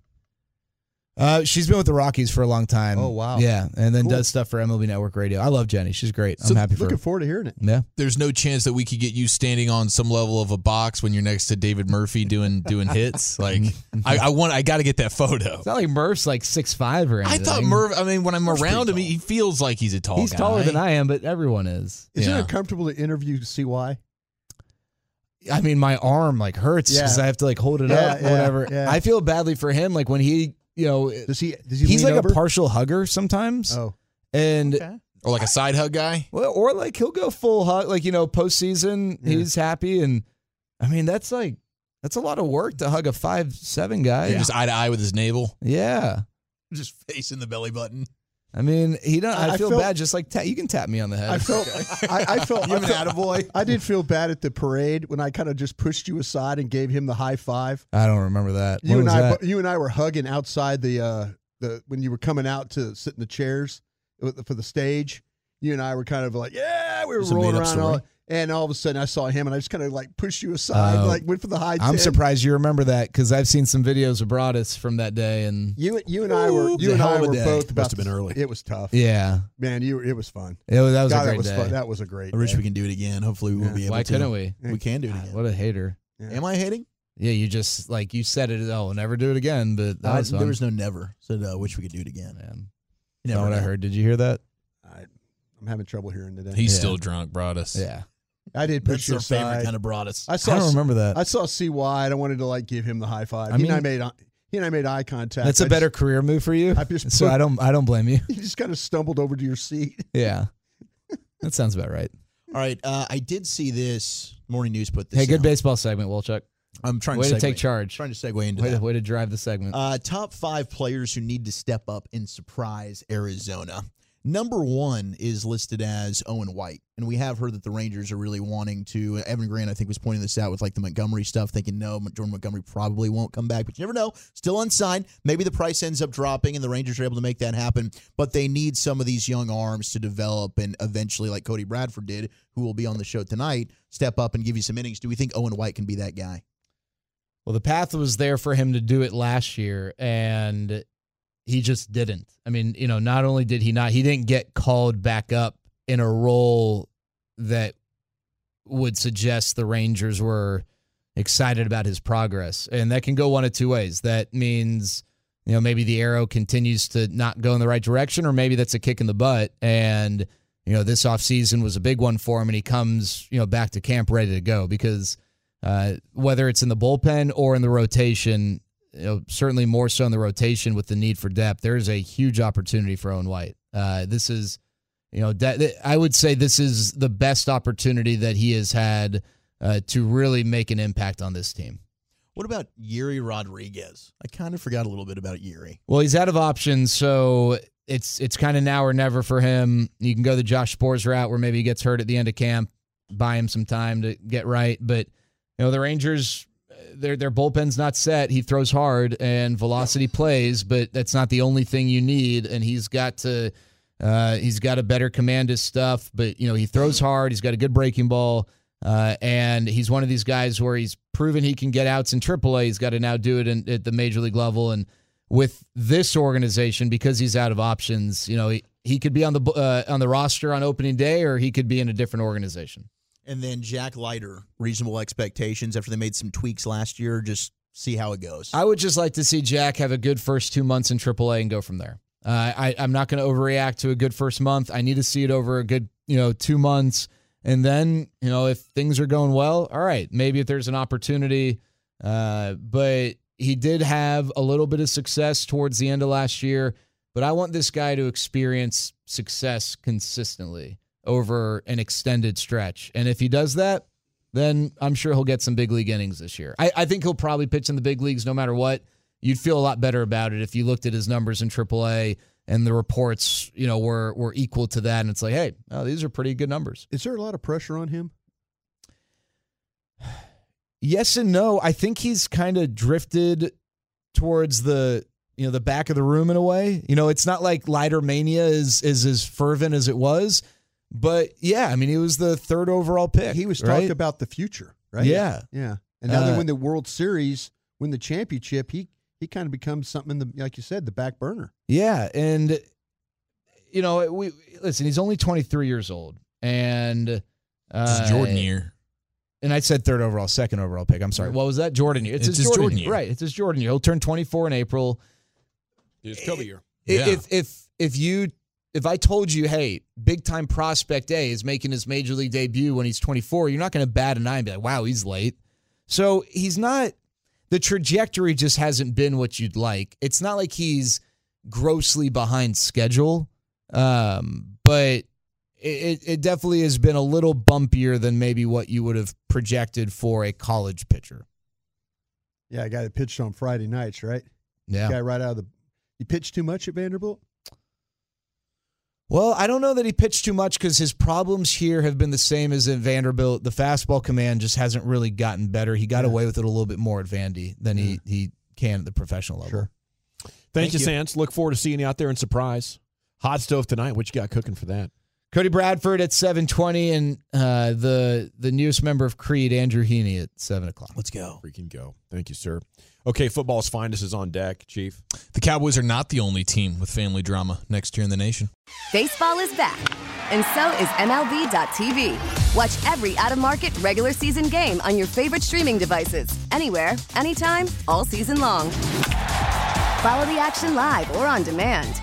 Speaker 11: Uh, she's been with the Rockies for a long time.
Speaker 6: Oh, wow.
Speaker 11: Yeah, and then
Speaker 6: Cool.
Speaker 11: does stuff for MLB Network Radio. I love Jenny. She's great.
Speaker 4: So
Speaker 11: I'm happy for
Speaker 6: Looking
Speaker 11: her.
Speaker 6: forward to hearing it.
Speaker 11: Yeah.
Speaker 4: There's no chance that we could get you standing on some level of a box when you're next to David Murphy doing doing hits. Like, I, I want, I got to get that photo.
Speaker 11: It's not like Murph's like six five or anything.
Speaker 4: I
Speaker 11: anything.
Speaker 4: thought Merv. I mean, when I'm around him,
Speaker 5: pretty
Speaker 4: he feels like he's a tall.
Speaker 11: He's
Speaker 4: guy.
Speaker 11: taller than I am, but everyone is.
Speaker 6: Isn't
Speaker 4: Yeah.
Speaker 6: it uncomfortable to interview CY?
Speaker 11: I mean, my arm like hurts
Speaker 6: Yeah.
Speaker 11: because I have to like hold it
Speaker 6: Yeah,
Speaker 11: up or
Speaker 6: yeah,
Speaker 11: whatever.
Speaker 6: yeah.
Speaker 11: I feel badly for him. Like when he, you know,
Speaker 6: Does he? Does he?
Speaker 11: he's like
Speaker 6: over?
Speaker 11: a partial hugger sometimes,
Speaker 6: Oh,
Speaker 11: and
Speaker 4: or like a side hug guy.
Speaker 11: well, or like he'll go full hug. Like you know, postseason,
Speaker 6: Yeah.
Speaker 11: he's happy, and I mean that's like that's a lot of work to hug a five seven guy.
Speaker 4: Just eye to eye with his navel.
Speaker 11: Yeah.
Speaker 5: Just facing the belly button.
Speaker 11: I mean, he don't. I,
Speaker 6: I
Speaker 11: feel
Speaker 6: felt-
Speaker 11: bad. Just like ta- you can tap me on the head.
Speaker 6: I felt. I, I felt.
Speaker 5: You're an attaboy.
Speaker 6: I did feel bad at the parade when I kind of just pushed you aside and gave him the high five.
Speaker 11: I don't remember that.
Speaker 6: You
Speaker 11: When
Speaker 6: and I,
Speaker 11: that?
Speaker 6: you and I were hugging outside the uh, the when you were coming out to sit in the chairs for the stage. You and I were kind of like, yeah, we were rolling around. And all of a sudden I saw him, and I just kind of like pushed you aside,
Speaker 11: Oh.
Speaker 6: like went for the high.
Speaker 11: I'm
Speaker 6: 10.
Speaker 11: surprised you remember that because I've seen some videos of Broadus from that day, and
Speaker 6: You you and I were
Speaker 5: Ooh, it
Speaker 6: you and I were
Speaker 5: day.
Speaker 6: both
Speaker 5: Must
Speaker 6: about
Speaker 5: have been early.
Speaker 6: It was tough,
Speaker 11: yeah,
Speaker 6: man. You it was fun.
Speaker 11: it was, that was
Speaker 6: God,
Speaker 11: a great
Speaker 6: that was
Speaker 11: day.
Speaker 6: fun. That was a great.
Speaker 5: I wish
Speaker 6: day.
Speaker 5: we can do it again. Hopefully, we will
Speaker 6: Yeah.
Speaker 5: be able
Speaker 11: Why
Speaker 5: to.
Speaker 11: couldn't we?
Speaker 5: We can do it again.
Speaker 11: what a hater!
Speaker 6: Yeah.
Speaker 5: Am I hating?
Speaker 11: Yeah, you just like you said it. Oh, we'll never do it again. But that
Speaker 5: I-
Speaker 11: was fun.
Speaker 5: there was no never. Said, uh, wish we could do it again.
Speaker 11: Man,
Speaker 5: You
Speaker 11: not
Speaker 5: never
Speaker 11: what I heard. Did you hear that?
Speaker 6: I, I'm having trouble hearing today.
Speaker 4: He's
Speaker 11: Yeah.
Speaker 4: still drunk, Broadus.
Speaker 11: Yeah,
Speaker 6: I did
Speaker 5: That's
Speaker 6: push you
Speaker 5: their favorite
Speaker 6: aside.
Speaker 5: kind of brought us.
Speaker 6: I saw
Speaker 11: I don't remember that.
Speaker 6: I saw CY and I wanted to like give him the high five.
Speaker 11: I
Speaker 6: he and I
Speaker 11: mean-
Speaker 6: made eye- he and I made eye contact.
Speaker 11: That's a
Speaker 6: I
Speaker 11: better career move for you.
Speaker 6: I just
Speaker 11: so
Speaker 6: put-
Speaker 11: I don't. I don't blame you.
Speaker 6: Just, he just kind of stumbled over to your seat.
Speaker 11: Yeah, that sounds about right.
Speaker 5: All right. Uh, I did see this morning news put this.
Speaker 11: Hey, good
Speaker 5: out.
Speaker 11: baseball segment, Wolchuk.
Speaker 5: I'm trying
Speaker 11: Way
Speaker 5: to,
Speaker 11: to take charge.
Speaker 5: Trying to segue into
Speaker 11: Way
Speaker 5: that.
Speaker 11: to, way to drive the segment.
Speaker 5: Uh, top five players who need to step up and surprise Arizona. Number one is listed as Owen White, and we have heard that the Rangers are really wanting to. Evan Grant, I think, was pointing this out with like the Montgomery stuff, thinking no, Jordan Montgomery probably won't come back, but you never know. Still unsigned. Maybe the price ends up dropping, and the Rangers are able to make that happen. But they need some of these young arms to develop, and eventually, like Cody Bradford did, who will be on the show tonight, step up and give you some innings. Do we think Owen White can be that guy?
Speaker 11: Well, the path was there for him to do it last year, and he just didn't. I mean, you know, not only did he not, he didn't get called back up in a role that would suggest the Rangers were excited about his progress. And that can go one of two ways. That means, you know, maybe the arrow continues to not go in the right direction, or maybe that's a kick in the butt. And, you know, this offseason was a big one for him, and he comes, you know, back to camp ready to go because uh, whether it's in the bullpen or in the rotation, you know, certainly more so in the rotation with the need for depth, there is a huge opportunity for Owen White. Uh, this is, you know, de- I would say this is the best opportunity that he has had uh, to really make an impact on this team.
Speaker 5: What about Yerry Rodriguez? I kind of forgot a little bit about Yerry.
Speaker 11: Well, he's out of options, so it's it's kind of now or never for him. You can go the Josh Sborz route where maybe he gets hurt at the end of camp, buy him some time to get right. But you know the Rangers, their their bullpen's not set. He throws hard and velocity plays, but that's not the only thing you need. And he's got to uh, he's got to better command his stuff. But you know he throws hard. He's got a good breaking ball. Uh, and he's one of these guys where he's proven he can get outs in AAA. He's got to now do it in, at the major league level. And with this organization, because he's out of options, you know, he, he could be on the uh, on the roster on opening day, or he could be in a different organization.
Speaker 5: And then Jack Leiter, reasonable expectations after they made some tweaks last year. Just see how it goes.
Speaker 11: I would just like to see Jack have a good first two months in AAA and go from there. Uh, I, I'm not going to overreact to a good first month. I need to see it over a good, you know, two months. And then, you know, if things are going well, all right, maybe if there's an opportunity. Uh, but he did have a little bit of success towards the end of last year. but I want this guy to experience success consistently over an extended stretch. And if he does that, then I'm sure he'll get some big league innings this year. I, I think he'll probably pitch in the big leagues no matter what. You'd feel a lot better about it if you looked at his numbers in AAA and the reports, you know, were were equal to that. And it's like, hey, oh, these are pretty good numbers.
Speaker 6: Is there a lot of pressure on him?
Speaker 11: Yes and no. I think he's kind of drifted towards the you know the back of the room in a way. You know, it's not like Leiter Mania is is as fervent as it was, but yeah, I mean, he was the third overall pick.
Speaker 6: He was
Speaker 11: right?
Speaker 6: talking about the future, right?
Speaker 11: Yeah,
Speaker 6: yeah. And now
Speaker 11: Uh,
Speaker 6: they win the World Series, win the championship. He he kind of becomes something in the like you said, the back burner.
Speaker 11: Yeah, and you know, we listen. He's only 23 years old, and uh,
Speaker 4: It's Jordan year.
Speaker 11: And I said third overall, second overall pick. I'm sorry. What was that? Jordan year. It's,
Speaker 4: It's
Speaker 11: his,
Speaker 4: his
Speaker 11: Jordan,
Speaker 4: Jordan
Speaker 11: year.
Speaker 4: year.
Speaker 11: Right. It's his Jordan year. He'll turn 24 in April.
Speaker 2: It's Kobe year.
Speaker 11: I- If if if you if I told you, hey, big time prospect A is making his major league debut when he's 24, you're not going to bat an eye and be like, wow, he's late. So he's not. The trajectory just hasn't been what you'd like. It's not like he's grossly behind schedule, um, but it, it definitely has been a little bumpier than maybe what you would have projected for a college pitcher.
Speaker 6: Yeah, a guy that pitched on Friday nights, right?
Speaker 11: Yeah.
Speaker 6: Guy right out of the. He pitched too much at Vanderbilt.
Speaker 11: Well, I don't know that he pitched too much because his problems here have been the same as in Vanderbilt. The fastball command just hasn't really gotten better. He got away with it a little bit more at Vandy than he, he can at the professional level. Sure.
Speaker 2: Thank, you, Sans. Look forward to seeing you out there in surprise. Hot stove tonight. What you got cooking for that?
Speaker 11: Cody Bradford at seven twenty, and uh, the the newest member of Creed, Andrew Heaney, at seven o'clock.
Speaker 2: Let's go. Freaking go. Thank you, sir. Okay, football's finest is on deck, Chief.
Speaker 4: The Cowboys are not the only team with family drama next year in the nation.
Speaker 12: Baseball is back, and so is MLB.tv. Watch every out of market regular season game on your favorite streaming devices, anywhere, anytime, all season long. Follow the action live or on demand.